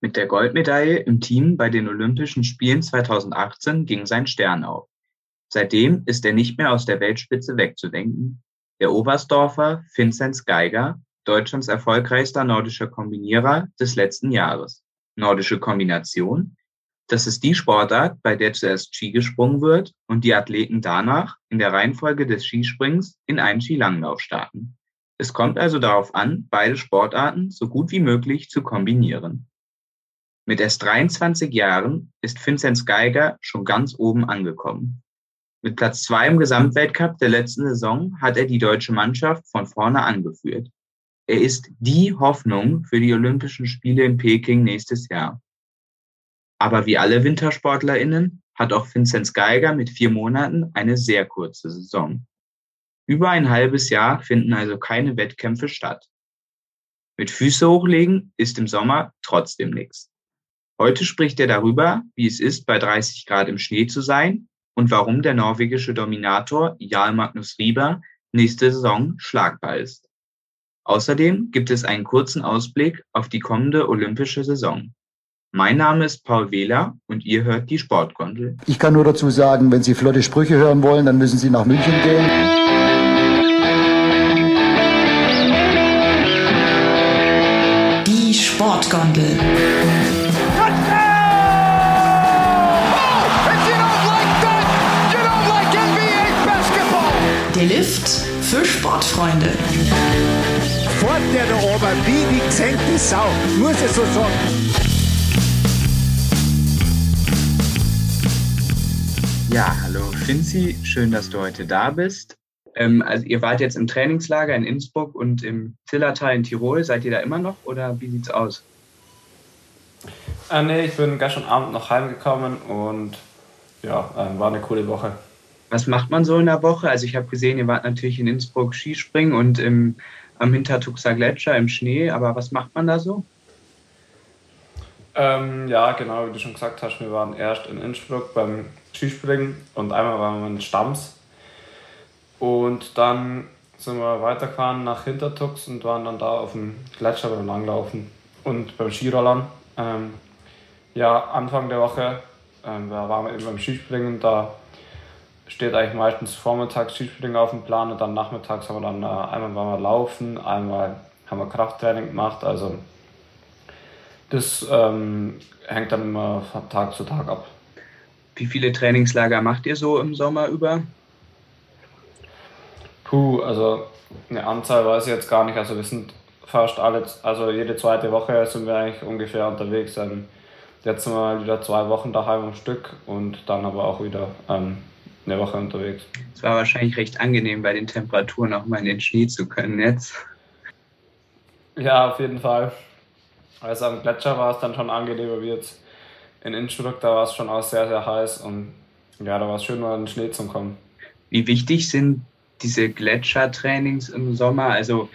Mit der Goldmedaille im Team bei den Olympischen Spielen 2018 ging sein Stern auf. Seitdem ist er nicht mehr aus der Weltspitze wegzudenken. Der Oberstdorfer Vinzenz Geiger, Deutschlands erfolgreichster nordischer Kombinierer des letzten Jahres. Nordische Kombination, das ist die Sportart, bei der zuerst Ski gesprungen wird und die Athleten danach in der Reihenfolge des Skisprings in einen Skilanglauf starten. Es kommt also darauf an, beide Sportarten so gut wie möglich zu kombinieren. Mit erst 23 Jahren ist Vinzenz Geiger schon ganz oben angekommen. Mit Platz zwei im Gesamtweltcup der letzten Saison hat er die deutsche Mannschaft von vorne angeführt. Er ist die Hoffnung für die Olympischen Spiele in Peking nächstes Jahr. Aber wie alle WintersportlerInnen hat auch Vinzenz Geiger mit vier Monaten eine sehr kurze Saison. Über ein halbes Jahr finden also keine Wettkämpfe statt. Mit Füße hochlegen ist im Sommer trotzdem nichts. Heute spricht er darüber, wie es ist, bei 30 Grad im Schnee zu sein und warum der norwegische Dominator Jarl Magnus Rieber nächste Saison schlagbar ist. Außerdem gibt es einen kurzen Ausblick auf die kommende olympische Saison. Mein Name ist Paul Wähler und ihr hört die Sportgondel. Ich kann nur dazu sagen, wenn Sie flotte Sprüche hören wollen, dann müssen Sie nach München gehen. Gesenkte Sau, muss ich so sagen. Ja, hallo Finzi, schön, dass du heute da bist. Ähm, also ihr wart jetzt im Trainingslager in Innsbruck und im Zillertal in Tirol. Seid ihr da immer noch oder wie sieht's aus? Äh, nee, ich bin gestern Abend noch heimgekommen und ja, äh, war eine coole Woche. Was macht man so in der Woche? Also ich habe gesehen, ihr wart natürlich in Innsbruck Skispringen und im, am Hintertuxer Gletscher im Schnee, aber was macht man da so? Ähm, ja, genau, wie du schon gesagt hast, wir waren erst in Innsbruck beim Skispringen und einmal waren wir in Stamms. Und dann sind wir weitergefahren nach Hintertux und waren dann da auf dem Gletscher beim Langlaufen und beim Skirollern. Ähm, ja, Anfang der Woche ähm, da waren wir eben beim Skispringen, da steht eigentlich meistens vormittags Skispringen auf dem Plan und dann nachmittags haben wir dann äh, einmal waren wir laufen, einmal haben wir Krafttraining gemacht, also das ähm, hängt dann immer von Tag zu Tag ab. Wie viele Trainingslager macht ihr so im Sommer über? Puh, also eine Anzahl weiß ich jetzt gar nicht. Also wir sind fast alle, also jede zweite Woche sind wir eigentlich ungefähr unterwegs. Ähm, jetzt sind wir wieder zwei Wochen daheim am Stück und dann aber auch wieder ähm, eine Woche unterwegs. Es war wahrscheinlich recht angenehm, bei den Temperaturen auch mal in den Schnee zu können jetzt. Ja, auf jeden Fall. Also am Gletscher war es dann schon angenehmer wie jetzt in Innsbruck. Da war es schon auch sehr, sehr heiß und ja, da war es schön, mal in den Schnee zu kommen. Wie wichtig sind diese Gletschertrainings im Sommer? Also,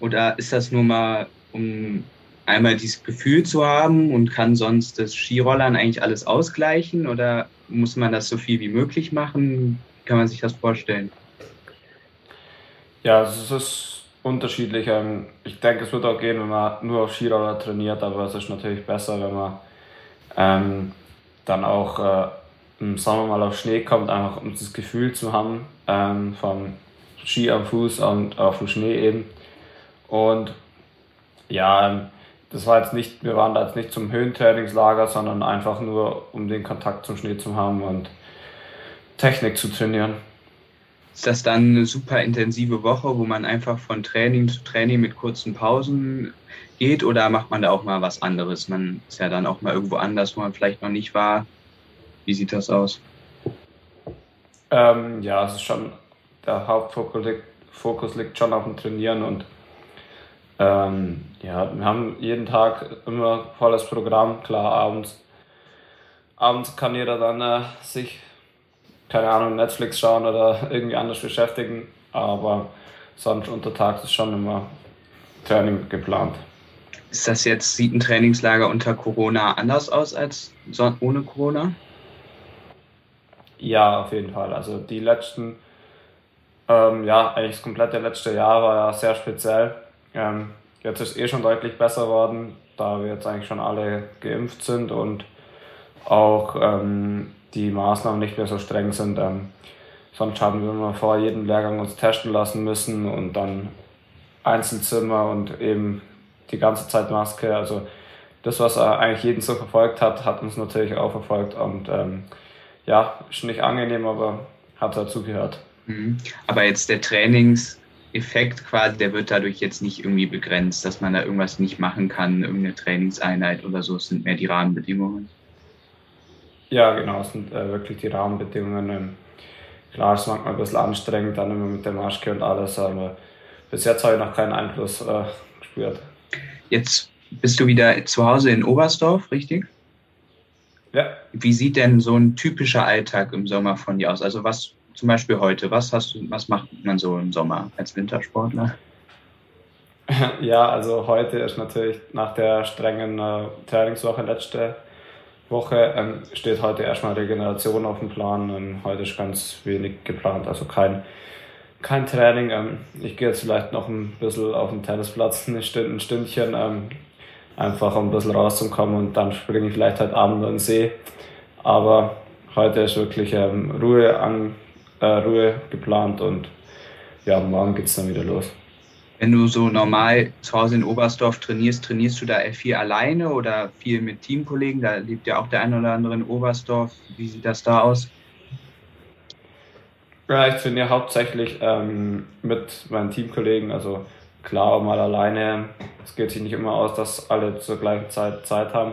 oder ist das nur mal, um einmal dieses Gefühl zu haben und kann sonst das Skirollern eigentlich alles ausgleichen? Oder muss man das so viel wie möglich machen? Kann man sich das vorstellen? Ja, es ist unterschiedlich. Ähm, ich denke, es wird auch gehen, wenn man nur auf Skiroller trainiert, aber es ist natürlich besser, wenn man ähm, dann auch äh, im Sommer mal auf Schnee kommt, einfach um das Gefühl zu haben ähm, vom Ski am Fuß und auf dem Schnee eben. Und ja, ähm, das war jetzt nicht, wir waren da jetzt nicht zum Höhentrainingslager, sondern einfach nur, um den Kontakt zum Schnee zu haben und Technik zu trainieren ist das dann eine super intensive Woche, wo man einfach von Training zu Training mit kurzen Pausen geht oder macht man da auch mal was anderes? Man ist ja dann auch mal irgendwo anders, wo man vielleicht noch nicht war. Wie sieht das aus? Ähm, ja, es ist schon, der Hauptfokus liegt, Fokus liegt schon auf dem Trainieren und ähm, ja, wir haben jeden Tag immer volles Programm, klar, abends. Abends kann jeder dann äh, sich keine Ahnung, Netflix schauen oder irgendwie anders beschäftigen. Aber sonst untertags ist schon immer Training geplant. Ist das jetzt, sieht ein Trainingslager unter Corona anders aus als ohne Corona? Ja, auf jeden Fall. Also die letzten, ähm, ja, eigentlich das komplette letzte Jahr war ja sehr speziell. Ähm, jetzt ist eh schon deutlich besser geworden. da wir jetzt eigentlich schon alle geimpft sind und auch ähm, die Maßnahmen nicht mehr so streng sind. Ähm, sonst haben wir immer vor jedem Lehrgang uns testen lassen müssen und dann Einzelzimmer und eben die ganze Zeit Maske. Also das, was eigentlich jeden so verfolgt hat, hat uns natürlich auch verfolgt und ähm, ja, ist nicht angenehm, aber hat dazugehört. Mhm. Aber jetzt der Trainingseffekt quasi, der wird dadurch jetzt nicht irgendwie begrenzt, dass man da irgendwas nicht machen kann, irgendeine Trainingseinheit oder so, es sind mehr die Rahmenbedingungen. Ja, genau, es sind äh, wirklich die Rahmenbedingungen. Ähm, klar, es ist manchmal ein bisschen anstrengend, dann immer mit der Maske und alles, aber bis jetzt habe ich noch keinen Einfluss äh, gespürt. Jetzt bist du wieder zu Hause in Oberstdorf, richtig? Ja. Wie sieht denn so ein typischer Alltag im Sommer von dir aus? Also was zum Beispiel heute, was hast du, was macht man so im Sommer als Wintersportler? Ja, also heute ist natürlich nach der strengen äh, Trainingswoche letzte Woche ähm, steht heute erstmal Regeneration auf dem Plan. Ähm, heute ist ganz wenig geplant, also kein, kein Training. Ähm, ich gehe jetzt vielleicht noch ein bisschen auf den Tennisplatz, ein, Stünd, ein Stündchen, ähm, einfach um ein bisschen rauszukommen und dann springe ich vielleicht heute Abend in den See. Aber heute ist wirklich ähm, Ruhe, an, äh, Ruhe geplant und ja, morgen geht es dann wieder los. Wenn du so normal zu Hause in Oberstdorf trainierst, trainierst du da viel alleine oder viel mit Teamkollegen? Da lebt ja auch der eine oder andere in Oberstdorf. Wie sieht das da aus? Ja, ich trainiere hauptsächlich ähm, mit meinen Teamkollegen. Also klar, mal alleine. Es geht sich nicht immer aus, dass alle zur gleichen Zeit Zeit haben.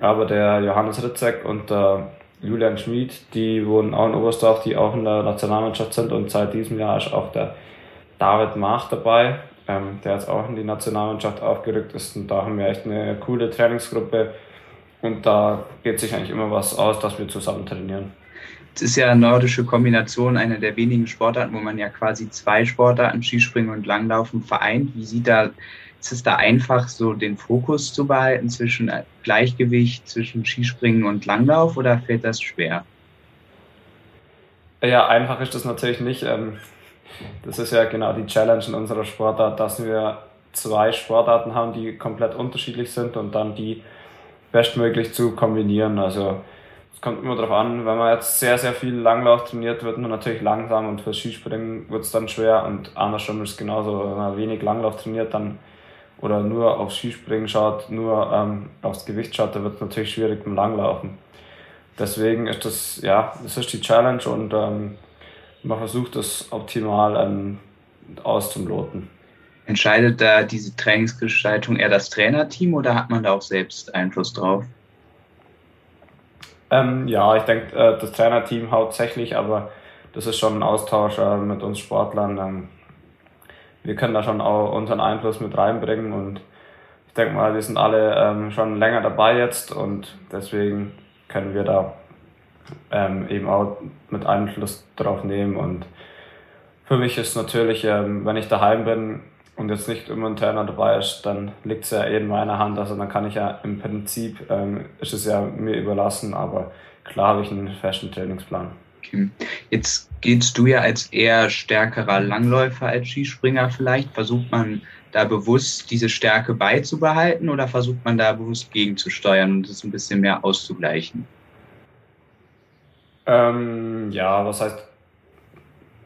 Aber der Johannes Ritzek und der Julian Schmid, die wohnen auch in Oberstdorf, die auch in der Nationalmannschaft sind. Und seit diesem Jahr ist auch der David Mach dabei, ähm, der jetzt auch in die Nationalmannschaft aufgerückt ist. Und da haben wir echt eine coole Trainingsgruppe. Und da geht sich eigentlich immer was aus, dass wir zusammen trainieren. Es ist ja eine nordische Kombination, eine der wenigen Sportarten, wo man ja quasi zwei Sportarten, Skispringen und Langlaufen, vereint. Wie sieht da, ist es da einfach, so den Fokus zu behalten zwischen Gleichgewicht zwischen Skispringen und Langlauf oder fällt das schwer? Ja, einfach ist das natürlich nicht. Ähm, das ist ja genau die Challenge in unserer Sportart, dass wir zwei Sportarten haben, die komplett unterschiedlich sind und dann die bestmöglich zu kombinieren. Also es kommt immer darauf an, wenn man jetzt sehr, sehr viel Langlauf trainiert, wird man natürlich langsam und für Skispringen wird es dann schwer und andersrum ist es genauso. Wenn man wenig Langlauf trainiert dann oder nur auf Skispringen schaut, nur ähm, aufs Gewicht schaut, dann wird es natürlich schwierig beim Langlaufen. Deswegen ist das, ja, das ist die Challenge und ähm, man versucht das optimal ähm, auszumloten. Entscheidet da diese Trainingsgestaltung eher das Trainerteam oder hat man da auch selbst Einfluss drauf? Ähm, ja, ich denke, äh, das Trainerteam hauptsächlich, aber das ist schon ein Austausch äh, mit uns Sportlern. Wir können da schon auch unseren Einfluss mit reinbringen und ich denke mal, wir sind alle ähm, schon länger dabei jetzt und deswegen können wir da ähm, eben auch mit Einfluss darauf nehmen. Und für mich ist natürlich, ähm, wenn ich daheim bin und jetzt nicht immer ein Trainer dabei ist, dann liegt es ja eh in meiner Hand. Also dann kann ich ja im Prinzip, ähm, ist es ja mir überlassen, aber klar habe ich einen festen Trainingsplan. Okay. Jetzt gehst du ja als eher stärkerer Langläufer als Skispringer vielleicht. Versucht man da bewusst diese Stärke beizubehalten oder versucht man da bewusst gegenzusteuern und es ein bisschen mehr auszugleichen? Ähm, ja, was heißt,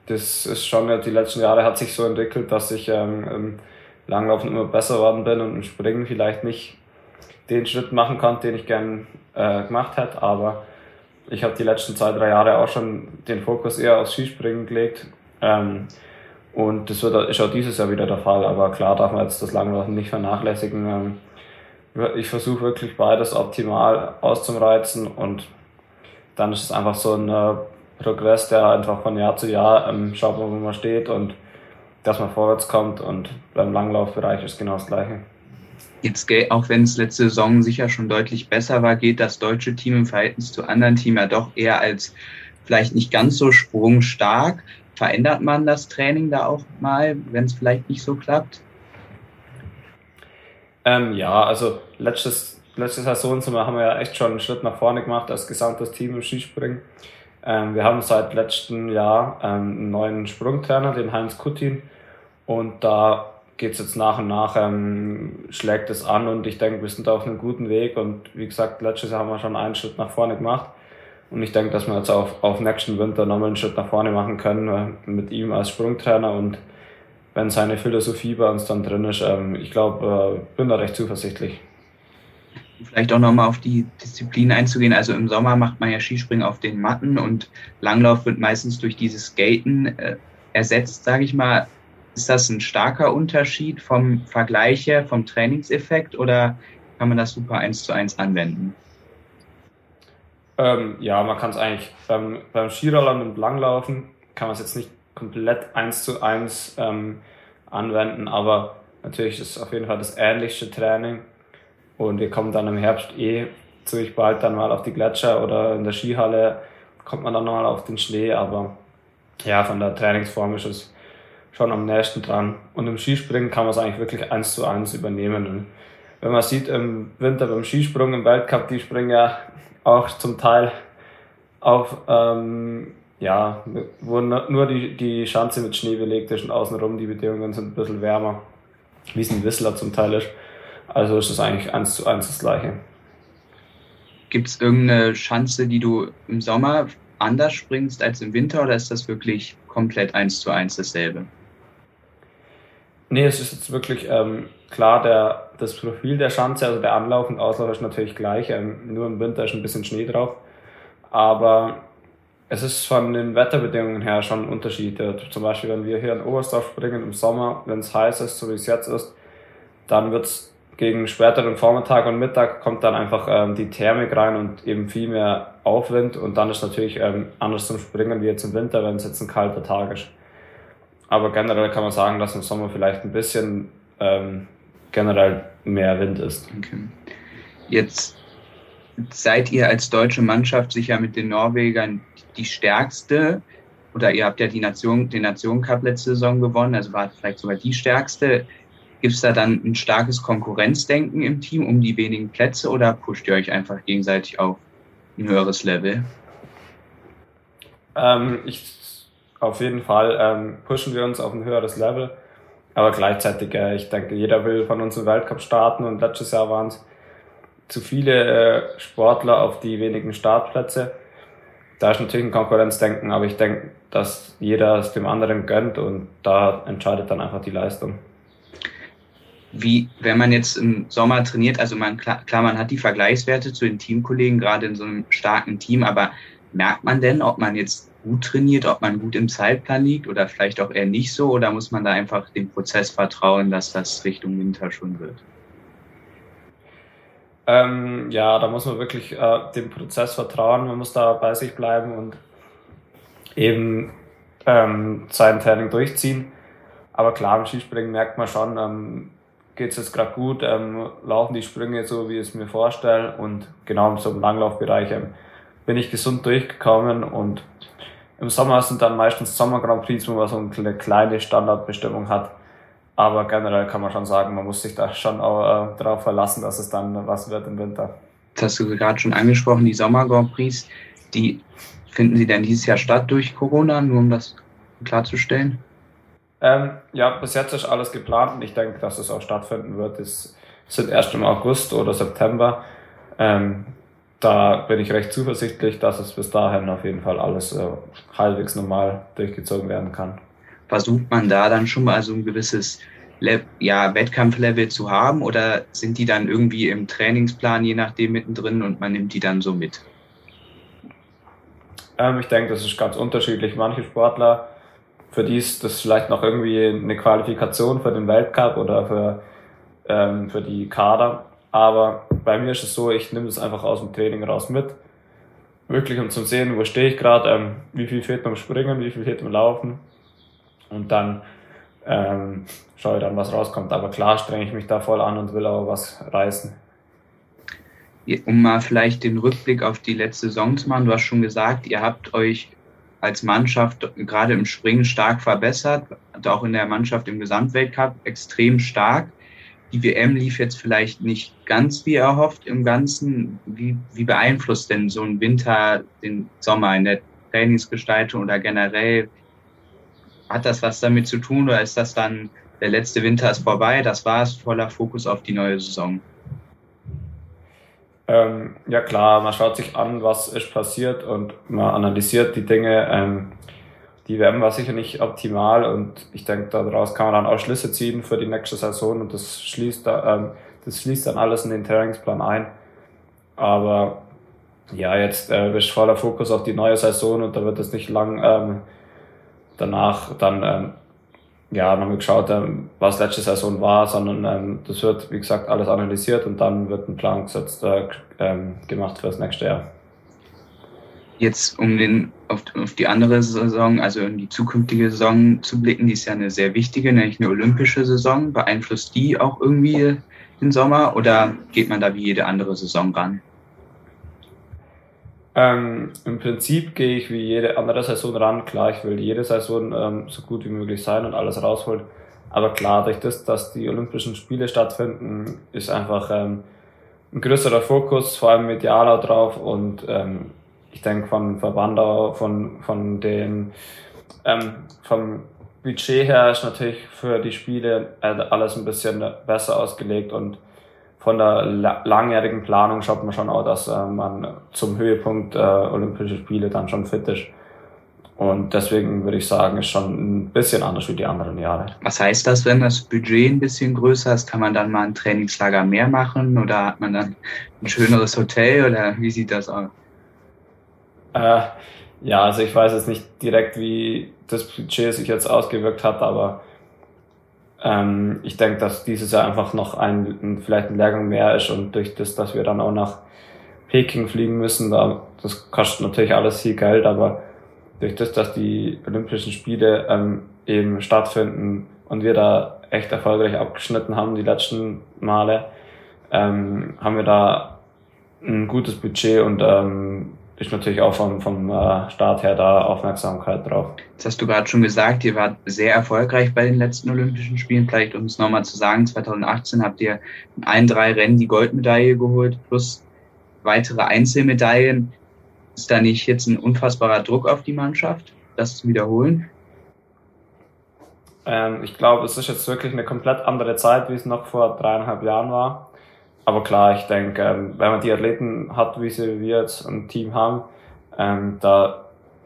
das ist schon, die letzten Jahre hat sich so entwickelt, dass ich ähm, im Langlaufen immer besser geworden bin und im Springen vielleicht nicht den Schritt machen konnte, den ich gern äh, gemacht hätte, aber ich habe die letzten zwei, drei Jahre auch schon den Fokus eher aufs Skispringen gelegt. Ähm, und das wird, ist auch dieses Jahr wieder der Fall. Aber klar darf man jetzt das Langlaufen nicht vernachlässigen. Ähm, ich versuche wirklich beides optimal auszureizen und dann ist es einfach so ein äh, Progress, der einfach von Jahr zu Jahr ähm, schaut, wo man steht und dass man vorwärts kommt und beim Langlaufbereich ist genau das Gleiche. Jetzt, auch wenn es letzte Saison sicher schon deutlich besser war, geht das deutsche Team im Verhältnis zu anderen Teams ja doch eher als vielleicht nicht ganz so sprungstark. Verändert man das Training da auch mal, wenn es vielleicht nicht so klappt? Ähm, ja, also letztes letzte Saison haben wir ja echt schon einen Schritt nach vorne gemacht als gesamtes Team im Skispringen. Ähm, wir haben seit letztem Jahr ähm, einen neuen Sprungtrainer, den Heinz Kutin. Und da geht es jetzt nach und nach, ähm, schlägt es an und ich denke, wir sind auf einem guten Weg und wie gesagt, letztes Jahr haben wir schon einen Schritt nach vorne gemacht und ich denke, dass wir jetzt auf, auf nächsten Winter nochmal einen Schritt nach vorne machen können äh, mit ihm als Sprungtrainer und wenn seine Philosophie bei uns dann drin ist, ähm, ich glaube, äh, bin da recht zuversichtlich. Vielleicht auch nochmal auf die Disziplin einzugehen. Also im Sommer macht man ja Skispringen auf den Matten und Langlauf wird meistens durch dieses Skaten äh, ersetzt, sage ich mal. Ist das ein starker Unterschied vom Vergleich her, vom Trainingseffekt oder kann man das super eins zu eins anwenden? Ähm, ja, man kann es eigentlich beim, beim Skirollern und Langlaufen kann man es jetzt nicht komplett eins zu eins ähm, anwenden, aber natürlich ist es auf jeden Fall das ähnlichste Training und wir kommen dann im Herbst eh ziemlich bald dann mal auf die Gletscher oder in der Skihalle kommt man dann nochmal auf den Schnee, aber ja, von der Trainingsform ist es schon am nächsten dran. Und im Skispringen kann man es eigentlich wirklich eins zu eins übernehmen. Und wenn man sieht, im Winter beim Skisprung im Weltcup, die springen ja auch zum Teil auf, ähm, ja, wo nur die, die Schanze mit Schnee belegt ist und außenrum die Bedingungen sind ein bisschen wärmer, wie es in Whistler zum Teil ist. Also ist es eigentlich eins zu eins das Gleiche. Gibt es irgendeine Schanze, die du im Sommer anders springst als im Winter oder ist das wirklich komplett eins zu eins dasselbe? Nee, es ist jetzt wirklich ähm, klar, der, das Profil der Schanze, also der Anlauf und Auslauf ist natürlich gleich, ähm, nur im Winter ist ein bisschen Schnee drauf. Aber es ist von den Wetterbedingungen her schon ein Unterschied. Zum Beispiel, wenn wir hier in Oberstdorf springen im Sommer, wenn es heiß ist, so wie es jetzt ist, dann wird es gegen späteren Vormittag und Mittag kommt dann einfach ähm, die Thermik rein und eben viel mehr Aufwind und dann ist natürlich ähm, anders zum Springen wie jetzt im Winter, wenn es jetzt ein kalter Tag ist. Aber generell kann man sagen, dass im Sommer vielleicht ein bisschen ähm, generell mehr Wind ist. Okay. Jetzt seid ihr als deutsche Mannschaft sicher mit den Norwegern die stärkste oder ihr habt ja die Nation, den Nation Cup letzte Saison gewonnen, also war vielleicht sogar die stärkste. Gibt es da dann ein starkes Konkurrenzdenken im Team um die wenigen Plätze oder pusht ihr euch einfach gegenseitig auf ein höheres Level? Ähm, ich auf jeden Fall ähm, pushen wir uns auf ein höheres Level. Aber gleichzeitig, äh, ich denke, jeder will von uns im Weltcup starten und letztes Jahr waren es zu viele äh, Sportler auf die wenigen Startplätze. Da ist natürlich ein Konkurrenzdenken, aber ich denke, dass jeder es dem anderen gönnt und da entscheidet dann einfach die Leistung. Wie, wenn man jetzt im Sommer trainiert, also man, klar, klar, man hat die Vergleichswerte zu den Teamkollegen, gerade in so einem starken Team, aber merkt man denn, ob man jetzt gut trainiert, ob man gut im Zeitplan liegt oder vielleicht auch eher nicht so? Oder muss man da einfach dem Prozess vertrauen, dass das Richtung Winter schon wird? Ähm, ja, da muss man wirklich äh, dem Prozess vertrauen. Man muss da bei sich bleiben und eben ähm, sein Training durchziehen. Aber klar, im Skispringen merkt man schon, ähm, geht es jetzt gerade gut, ähm, laufen die Sprünge so, wie ich es mir vorstelle. Und genau so einem Langlaufbereich ähm, bin ich gesund durchgekommen und im Sommer sind dann meistens Sommer Grand Prix, wo man so eine kleine Standardbestimmung hat. Aber generell kann man schon sagen, man muss sich da schon auch äh, darauf verlassen, dass es dann was wird im Winter. Das hast du gerade schon angesprochen, die Sommer Grand Prix, die finden sie denn dieses Jahr statt durch Corona, nur um das klarzustellen? Ähm, ja, bis jetzt ist alles geplant und ich denke, dass es auch stattfinden wird. Es sind erst im August oder September. Ähm, da bin ich recht zuversichtlich, dass es bis dahin auf jeden Fall alles äh, halbwegs normal durchgezogen werden kann. Versucht man da dann schon mal so ein gewisses Le ja, Wettkampflevel zu haben oder sind die dann irgendwie im Trainingsplan je nachdem mittendrin und man nimmt die dann so mit? Ähm, ich denke, das ist ganz unterschiedlich. Manche Sportler, für die ist das vielleicht noch irgendwie eine Qualifikation für den Weltcup oder für, ähm, für die Kader. Aber bei mir ist es so, ich nehme das einfach aus dem Training raus mit. Wirklich um zu sehen, wo stehe ich gerade, ähm, wie viel fehlt beim Springen, wie viel fehlt beim Laufen. Und dann ähm, schaue ich dann, was rauskommt. Aber klar strenge ich mich da voll an und will auch was reißen. Um mal vielleicht den Rückblick auf die letzte Saison zu machen, du hast schon gesagt, ihr habt euch als Mannschaft gerade im Springen stark verbessert, auch in der Mannschaft im Gesamtweltcup extrem stark die WM lief jetzt vielleicht nicht ganz wie erhofft im Ganzen. Wie, wie beeinflusst denn so ein Winter den Sommer in der Trainingsgestaltung oder generell? Hat das was damit zu tun oder ist das dann der letzte Winter ist vorbei, das war's, voller Fokus auf die neue Saison. Ähm, ja klar, man schaut sich an, was ist passiert und man analysiert die Dinge. Ähm, die WM war sicher nicht optimal und ich denke, daraus kann man dann auch Schlüsse ziehen für die nächste Saison und das schließt, da, ähm, das schließt dann alles in den Trainingsplan ein. Aber ja, jetzt äh, ist voller Fokus auf die neue Saison und da wird es nicht lang ähm, danach dann ähm, ja, nochmal geschaut, ähm, was letzte Saison war, sondern ähm, das wird, wie gesagt, alles analysiert und dann wird ein Plan gesetzt, äh, ähm, gemacht für das nächste Jahr. Jetzt, um den, auf, auf die andere Saison, also in die zukünftige Saison zu blicken, die ist ja eine sehr wichtige, nämlich eine olympische Saison. Beeinflusst die auch irgendwie den Sommer oder geht man da wie jede andere Saison ran? Ähm, Im Prinzip gehe ich wie jede andere Saison ran. Klar, ich will jede Saison ähm, so gut wie möglich sein und alles rausholen. Aber klar, durch das, dass die Olympischen Spiele stattfinden, ist einfach ähm, ein größerer Fokus, vor allem medialer drauf. Und ähm, ich denke, von Verband, von, von den, ähm, vom Budget her ist natürlich für die Spiele äh, alles ein bisschen besser ausgelegt und von der langjährigen Planung schaut man schon auch, dass äh, man zum Höhepunkt äh, Olympische Spiele dann schon fit ist. Und deswegen würde ich sagen, ist schon ein bisschen anders wie die anderen Jahre. Was heißt das, wenn das Budget ein bisschen größer ist? Kann man dann mal ein Trainingslager mehr machen oder hat man dann ein schöneres Hotel oder wie sieht das aus? Äh, ja, also ich weiß jetzt nicht direkt, wie das Budget sich jetzt ausgewirkt hat, aber ähm, ich denke, dass dieses Jahr einfach noch ein, ein, vielleicht ein Lehrgang mehr ist und durch das, dass wir dann auch nach Peking fliegen müssen, da, das kostet natürlich alles viel Geld, aber durch das, dass die Olympischen Spiele ähm, eben stattfinden und wir da echt erfolgreich abgeschnitten haben die letzten Male, ähm, haben wir da ein gutes Budget und ähm, ist natürlich auch vom, vom äh, Start her da Aufmerksamkeit drauf. Jetzt hast du gerade schon gesagt, ihr wart sehr erfolgreich bei den letzten Olympischen Spielen. Vielleicht um es nochmal zu sagen, 2018 habt ihr in allen drei Rennen die Goldmedaille geholt, plus weitere Einzelmedaillen. Ist da nicht jetzt ein unfassbarer Druck auf die Mannschaft, das zu wiederholen? Ähm, ich glaube, es ist jetzt wirklich eine komplett andere Zeit, wie es noch vor dreieinhalb Jahren war aber klar, ich denke, ähm, wenn man die Athleten hat, wie sie wir jetzt ein Team haben, ähm, da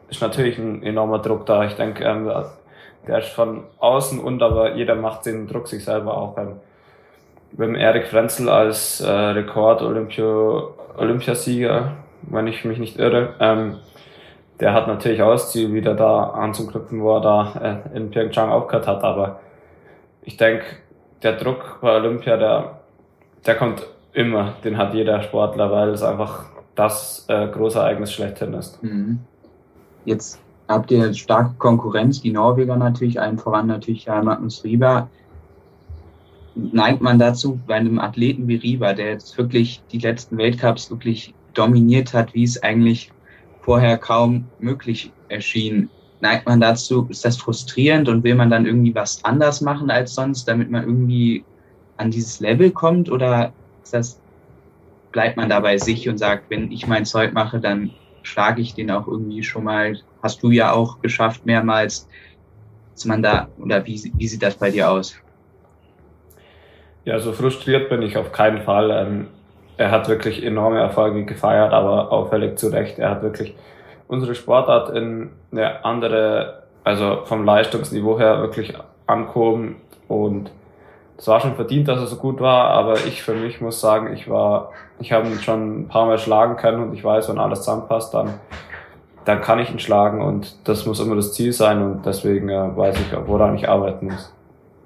ist natürlich ein enormer Druck da. Ich denke, ähm, der ist von außen und aber jeder macht den Druck sich selber auch. Ähm, mit Erik Frenzel als äh, Rekord-Olympiasieger, wenn ich mich nicht irre, ähm, der hat natürlich auch das Ziel, wieder da anzuknüpfen, wo er da äh, in Pyeongchang aufgehört hat. Aber ich denke, der Druck bei Olympia, der der kommt immer, den hat jeder Sportler, weil es einfach das äh, große Ereignis schlechthin ist. Mhm. Jetzt habt ihr starke Konkurrenz, die Norweger natürlich, allen voran natürlich ja Magnus Rieber. Neigt man dazu, bei einem Athleten wie Rieber, der jetzt wirklich die letzten Weltcups wirklich dominiert hat, wie es eigentlich vorher kaum möglich erschien, neigt man dazu, ist das frustrierend und will man dann irgendwie was anders machen als sonst, damit man irgendwie an dieses Level kommt oder ist das, bleibt man da bei sich und sagt, wenn ich mein Zeug mache, dann schlage ich den auch irgendwie schon mal, hast du ja auch geschafft mehrmals, dass man da, oder wie, wie sieht das bei dir aus? Ja, so frustriert bin ich auf keinen Fall. Ähm, er hat wirklich enorme Erfolge gefeiert, aber auffällig zu Recht. Er hat wirklich unsere Sportart in eine andere, also vom Leistungsniveau her wirklich angehoben und es war schon verdient, dass er so gut war, aber ich für mich muss sagen, ich war, ich habe ihn schon ein paar Mal schlagen können und ich weiß, wenn alles zusammenpasst, dann, dann kann ich ihn schlagen und das muss immer das Ziel sein und deswegen äh, weiß ich, woran ich arbeiten muss.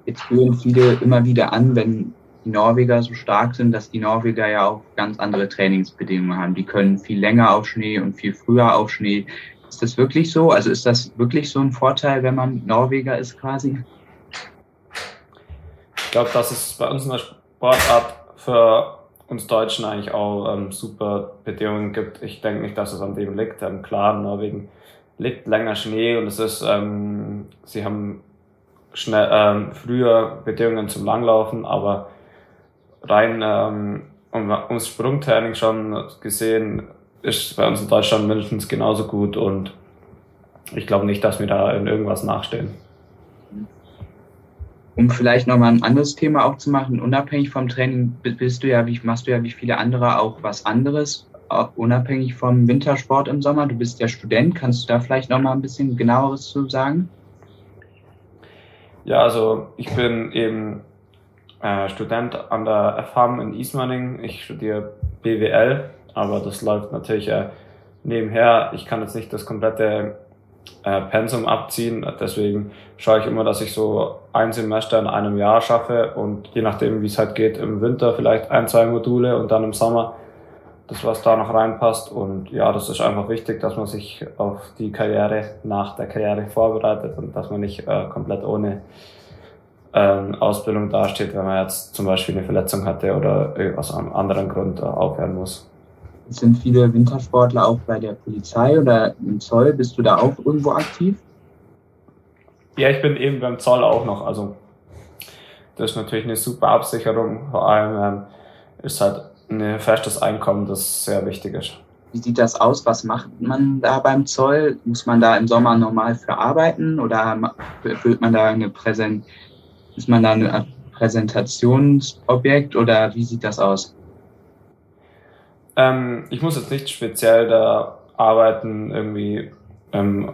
Jetzt führen viele immer wieder an, wenn die Norweger so stark sind, dass die Norweger ja auch ganz andere Trainingsbedingungen haben. Die können viel länger auf Schnee und viel früher auf Schnee. Ist das wirklich so? Also ist das wirklich so ein Vorteil, wenn man Norweger ist quasi? Glaube, dass es bei uns in der Sportart für uns Deutschen eigentlich auch ähm, super Bedingungen gibt. Ich denke nicht, dass es an dem liegt. Ähm, klar, Norwegen liegt länger Schnee und es ist, ähm, sie haben schnell, ähm, früher Bedingungen zum Langlaufen, aber rein ähm, um, ums Sprungtraining schon gesehen, ist bei uns in Deutschland mindestens genauso gut und ich glaube nicht, dass wir da in irgendwas nachstehen. Um vielleicht nochmal ein anderes Thema auch zu machen, unabhängig vom Training bist du ja, wie machst du ja wie viele andere auch was anderes, auch unabhängig vom Wintersport im Sommer. Du bist ja Student, kannst du da vielleicht nochmal ein bisschen genaueres zu sagen? Ja, also ich bin eben äh, Student an der FHAM in Ismaning. Ich studiere BWL, aber das läuft natürlich äh, nebenher. Ich kann jetzt nicht das komplette äh, Pensum abziehen. Deswegen schaue ich immer, dass ich so ein Semester in einem Jahr schaffe und je nachdem, wie es halt geht, im Winter vielleicht ein, zwei Module und dann im Sommer das, was da noch reinpasst. Und ja, das ist einfach wichtig, dass man sich auf die Karriere nach der Karriere vorbereitet und dass man nicht äh, komplett ohne ähm, Ausbildung dasteht, wenn man jetzt zum Beispiel eine Verletzung hatte oder aus einem anderen Grund äh, aufhören muss. Sind viele Wintersportler auch bei der Polizei oder im Zoll? Bist du da auch irgendwo aktiv? Ja, ich bin eben beim Zoll auch noch. Also das ist natürlich eine super Absicherung. Vor allem ähm, ist halt ein festes Einkommen, das sehr wichtig ist. Wie sieht das aus? Was macht man da beim Zoll? Muss man da im Sommer normal für arbeiten oder wird man da eine Präsent ist man da ein Präsentationsobjekt oder wie sieht das aus? Ähm, ich muss jetzt nicht speziell da arbeiten, irgendwie ähm,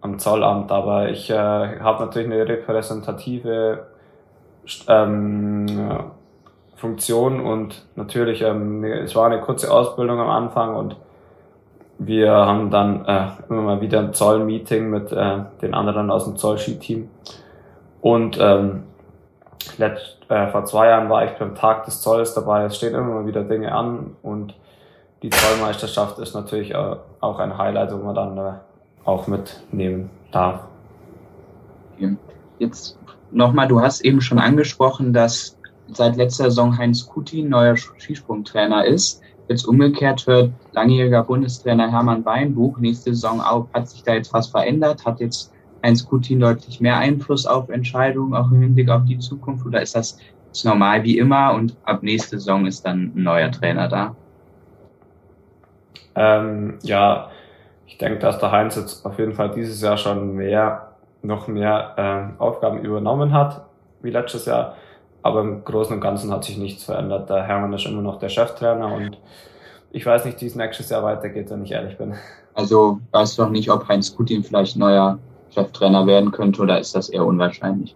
am Zollamt, aber ich äh, habe natürlich eine repräsentative ähm, Funktion und natürlich, ähm, es war eine kurze Ausbildung am Anfang und wir haben dann äh, immer mal wieder ein Zoll-Meeting mit äh, den anderen aus dem Zoll-Ski-Team. Und ähm, letzt, äh, vor zwei Jahren war ich beim Tag des Zolls dabei. Es stehen immer wieder Dinge an und die Zollmeisterschaft ist natürlich äh, auch ein Highlight, wo man dann äh, auch mitnehmen darf. Jetzt nochmal, du hast eben schon angesprochen, dass seit letzter Saison Heinz Kuti neuer Skisprungtrainer ist. Jetzt umgekehrt wird langjähriger Bundestrainer Hermann Weinbuch nächste Saison auch. Hat sich da jetzt was verändert? Hat jetzt Heinz Kutin deutlich mehr Einfluss auf Entscheidungen, auch im Hinblick auf die Zukunft? Oder ist das ist normal wie immer und ab nächste Saison ist dann ein neuer Trainer da? Ähm, ja, ich denke, dass der Heinz jetzt auf jeden Fall dieses Jahr schon mehr, noch mehr äh, Aufgaben übernommen hat wie letztes Jahr. Aber im Großen und Ganzen hat sich nichts verändert. Der Hermann ist immer noch der Cheftrainer und ich weiß nicht, wie es nächstes Jahr weitergeht, wenn ich ehrlich bin. Also weißt du noch nicht, ob Heinz Kutin vielleicht neuer Cheftrainer werden könnte oder ist das eher unwahrscheinlich?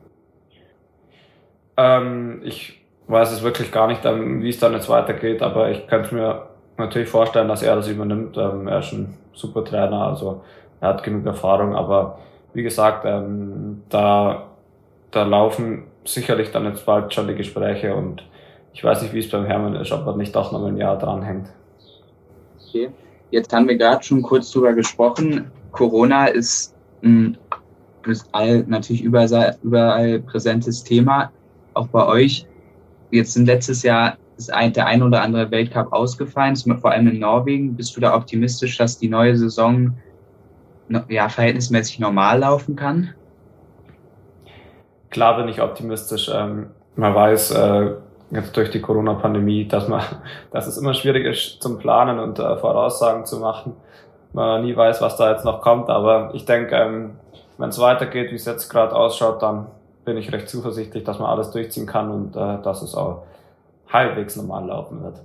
Ähm, ich weiß es wirklich gar nicht, ähm, wie es dann jetzt weitergeht, aber ich könnte mir natürlich vorstellen, dass er das übernimmt. Ähm, er ist ein super Trainer, also er hat genug Erfahrung, aber wie gesagt, ähm, da, da laufen sicherlich dann jetzt bald schon die Gespräche und ich weiß nicht, wie es beim Hermann ist, ob er nicht doch noch ein Jahr dranhängt. Okay. Jetzt haben wir gerade schon kurz drüber gesprochen. Corona ist ein all, natürlich überall, überall präsentes Thema. Auch bei euch. Jetzt sind letztes Jahr ist ein, der ein oder andere Weltcup ausgefallen, vor allem in Norwegen. Bist du da optimistisch, dass die neue Saison ja, verhältnismäßig normal laufen kann? Klar bin ich optimistisch. Ähm, man weiß äh, jetzt durch die Corona-Pandemie, dass dass es immer schwierig ist zum Planen und äh, Voraussagen zu machen. Man nie weiß, was da jetzt noch kommt. Aber ich denke, ähm, wenn es weitergeht, wie es jetzt gerade ausschaut, dann bin ich recht zuversichtlich, dass man alles durchziehen kann und äh, dass es auch halbwegs normal laufen wird.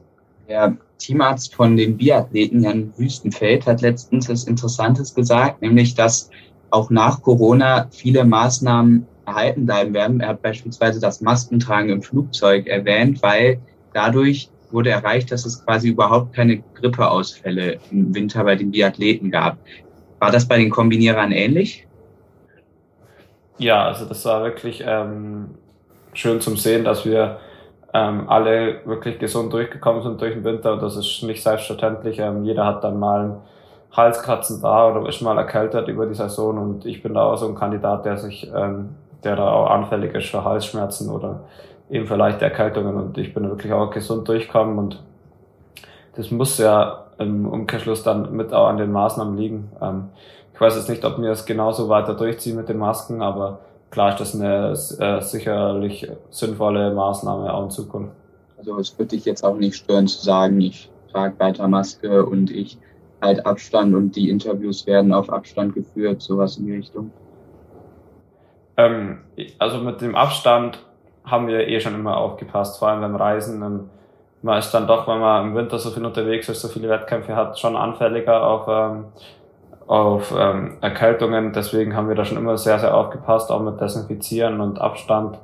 Der Teamarzt von den Biathleten, Jan Wüstenfeld, hat letztens etwas Interessantes gesagt, nämlich, dass auch nach Corona viele Maßnahmen erhalten bleiben werden. Er hat beispielsweise das Maskentragen im Flugzeug erwähnt, weil dadurch wurde erreicht, dass es quasi überhaupt keine Grippeausfälle im Winter bei den Biathleten gab. War das bei den Kombinierern ähnlich? Ja, also das war wirklich ähm, schön zum Sehen, dass wir ähm, alle wirklich gesund durchgekommen sind durch den Winter. Das ist nicht selbstverständlich. Ähm, jeder hat dann mal ein Halskratzen da oder ist mal erkältet über die Saison und ich bin da auch so ein Kandidat, der sich, ähm, der da auch anfällig ist für Halsschmerzen oder eben für leichte Erkältungen und ich bin wirklich auch gesund durchgekommen und das muss ja im Umkehrschluss dann mit auch an den Maßnahmen liegen. Ähm, ich weiß jetzt nicht, ob wir es genauso weiter durchziehen mit den Masken, aber klar ist das eine äh, sicherlich sinnvolle Maßnahme auch in Zukunft. Also es würde dich jetzt auch nicht stören zu sagen, ich trage weiter Maske und ich halt Abstand und die Interviews werden auf Abstand geführt, sowas in die Richtung. Ähm, also mit dem Abstand haben wir eh schon immer aufgepasst, vor allem beim Reisen. Ähm, man ist dann doch, wenn man im Winter so viel unterwegs ist, so viele Wettkämpfe hat, schon anfälliger auf, ähm, auf ähm, Erkältungen. Deswegen haben wir da schon immer sehr, sehr aufgepasst, auch mit Desinfizieren und Abstand.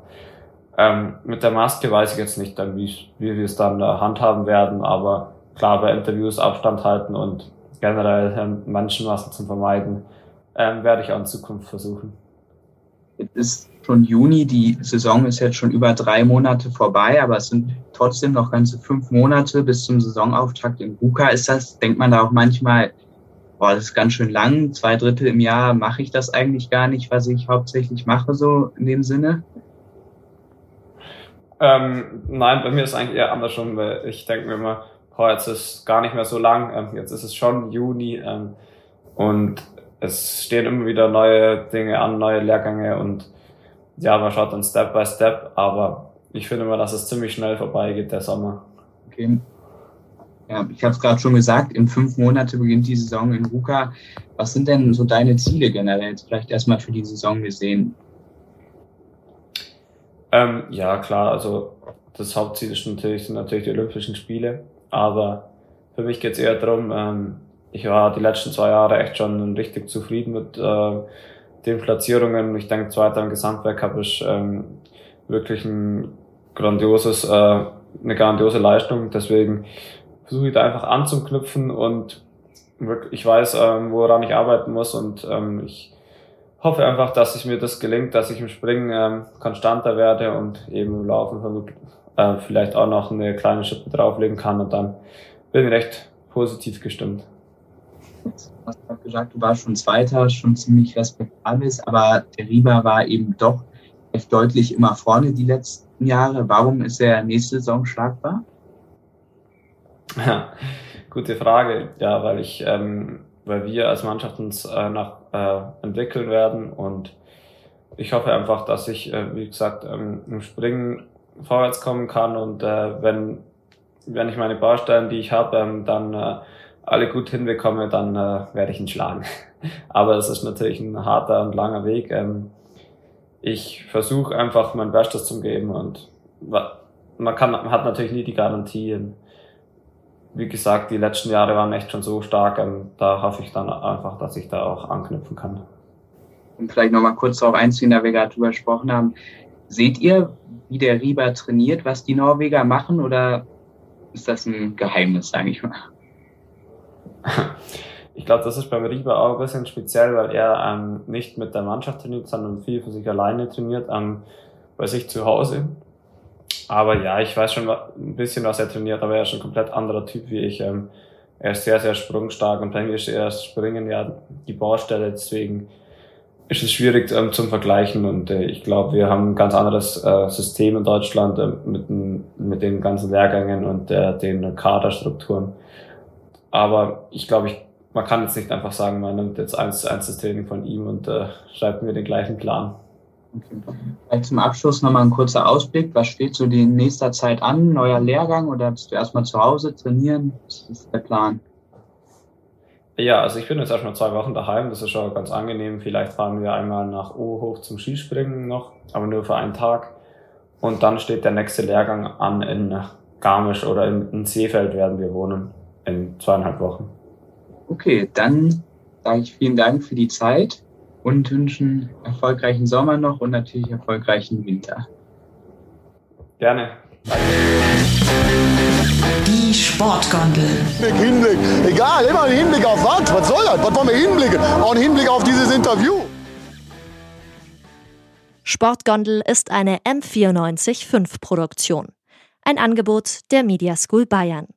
Ähm, mit der Maske weiß ich jetzt nicht, wie, wie wir es dann äh, handhaben werden, aber klar, bei Interviews Abstand halten und generell ähm, Menschenmassen zu vermeiden, ähm, werde ich auch in Zukunft versuchen. Es ist schon Juni, die Saison ist jetzt schon über drei Monate vorbei, aber es sind trotzdem noch ganze fünf Monate bis zum Saisonauftakt in Buka. Ist das, denkt man da auch manchmal, boah, das ist ganz schön lang, zwei Drittel im Jahr mache ich das eigentlich gar nicht, was ich hauptsächlich mache, so in dem Sinne? Ähm, nein, bei mir ist eigentlich eher andersrum, weil ich denke mir immer, boah, jetzt ist gar nicht mehr so lang, ähm, jetzt ist es schon Juni ähm, und es stehen immer wieder neue Dinge an, neue Lehrgänge und ja, man schaut dann Step by Step, aber ich finde immer, dass es ziemlich schnell vorbeigeht, der Sommer. Okay. Ja, ich habe es gerade schon gesagt, in fünf Monate beginnt die Saison in Ruka. Was sind denn so deine Ziele generell, jetzt vielleicht erstmal für die Saison gesehen? Ähm, ja, klar, also das Hauptziel ist natürlich, sind natürlich die Olympischen Spiele, aber für mich geht es eher darum, ähm, ich war die letzten zwei Jahre echt schon richtig zufrieden mit äh, den Platzierungen. Ich denke, zweiter im Gesamtwerk habe ich ähm, wirklich ein grandioses, äh, eine grandiose Leistung. Deswegen versuche ich da einfach anzuknüpfen und ich weiß, ähm, woran ich arbeiten muss und ähm, ich hoffe einfach, dass es mir das gelingt, dass ich im Springen ähm, konstanter werde und eben im Laufen äh, vielleicht auch noch eine kleine Schippe drauflegen kann und dann bin ich recht positiv gestimmt du hast gerade gesagt, du warst schon Zweiter, schon ziemlich respektabel, aber der Rieber war eben doch echt deutlich immer vorne die letzten Jahre. Warum ist er nächste Saison schlagbar? Ja, gute Frage. Ja, weil ich, ähm, weil wir als Mannschaft uns äh, nach, äh, entwickeln werden und ich hoffe einfach, dass ich, äh, wie gesagt, ähm, im Springen vorwärts kommen kann und äh, wenn, wenn ich meine Baustellen, die ich habe, ähm, dann äh, alle gut hinbekomme, dann äh, werde ich ihn schlagen. Aber es ist natürlich ein harter und langer Weg. Ähm, ich versuche einfach mein Bestes zu geben und man kann, hat natürlich nie die Garantien. Wie gesagt, die letzten Jahre waren echt schon so stark, ähm, da hoffe ich dann einfach, dass ich da auch anknüpfen kann. Und vielleicht nochmal kurz darauf einziehen, da wir gerade drüber gesprochen haben. Seht ihr, wie der Rieber trainiert, was die Norweger machen, oder ist das ein Geheimnis, sage ich mal? Ich glaube, das ist beim Rieber auch ein bisschen speziell, weil er ähm, nicht mit der Mannschaft trainiert, sondern viel für sich alleine trainiert, ähm, bei sich zu Hause. Aber ja, ich weiß schon ein bisschen, was er trainiert, aber er ist ein komplett anderer Typ wie ich. Ähm, er ist sehr, sehr sprungstark und bei ist er Springen ja die Baustelle, deswegen ist es schwierig ähm, zum Vergleichen und äh, ich glaube, wir haben ein ganz anderes äh, System in Deutschland äh, mit, mit den ganzen Lehrgängen und äh, den Kaderstrukturen. Aber ich glaube, ich, man kann jetzt nicht einfach sagen, man nimmt jetzt eins zu eins das Training von ihm und äh, schreibt mir den gleichen Plan. Okay. Vielleicht zum Abschluss nochmal ein kurzer Ausblick. Was steht so die nächster Zeit an? Neuer Lehrgang oder bist du erstmal zu Hause trainieren? Was ist der Plan? Ja, also ich bin jetzt erstmal zwei Wochen daheim. Das ist schon ganz angenehm. Vielleicht fahren wir einmal nach O hoch zum Skispringen noch, aber nur für einen Tag. Und dann steht der nächste Lehrgang an in Garmisch oder in, in Seefeld werden wir wohnen in zweieinhalb Wochen. Okay, dann sage ich vielen Dank für die Zeit und wünschen erfolgreichen Sommer noch und natürlich erfolgreichen Winter. Gerne. Die Sportgondel. Hinblick, egal, immer ein Hinblick auf was? Was soll das? Was wollen wir hinblicken? Auch ein Hinblick auf dieses Interview. Sportgondel ist eine M945 Produktion. Ein Angebot der Media School Bayern.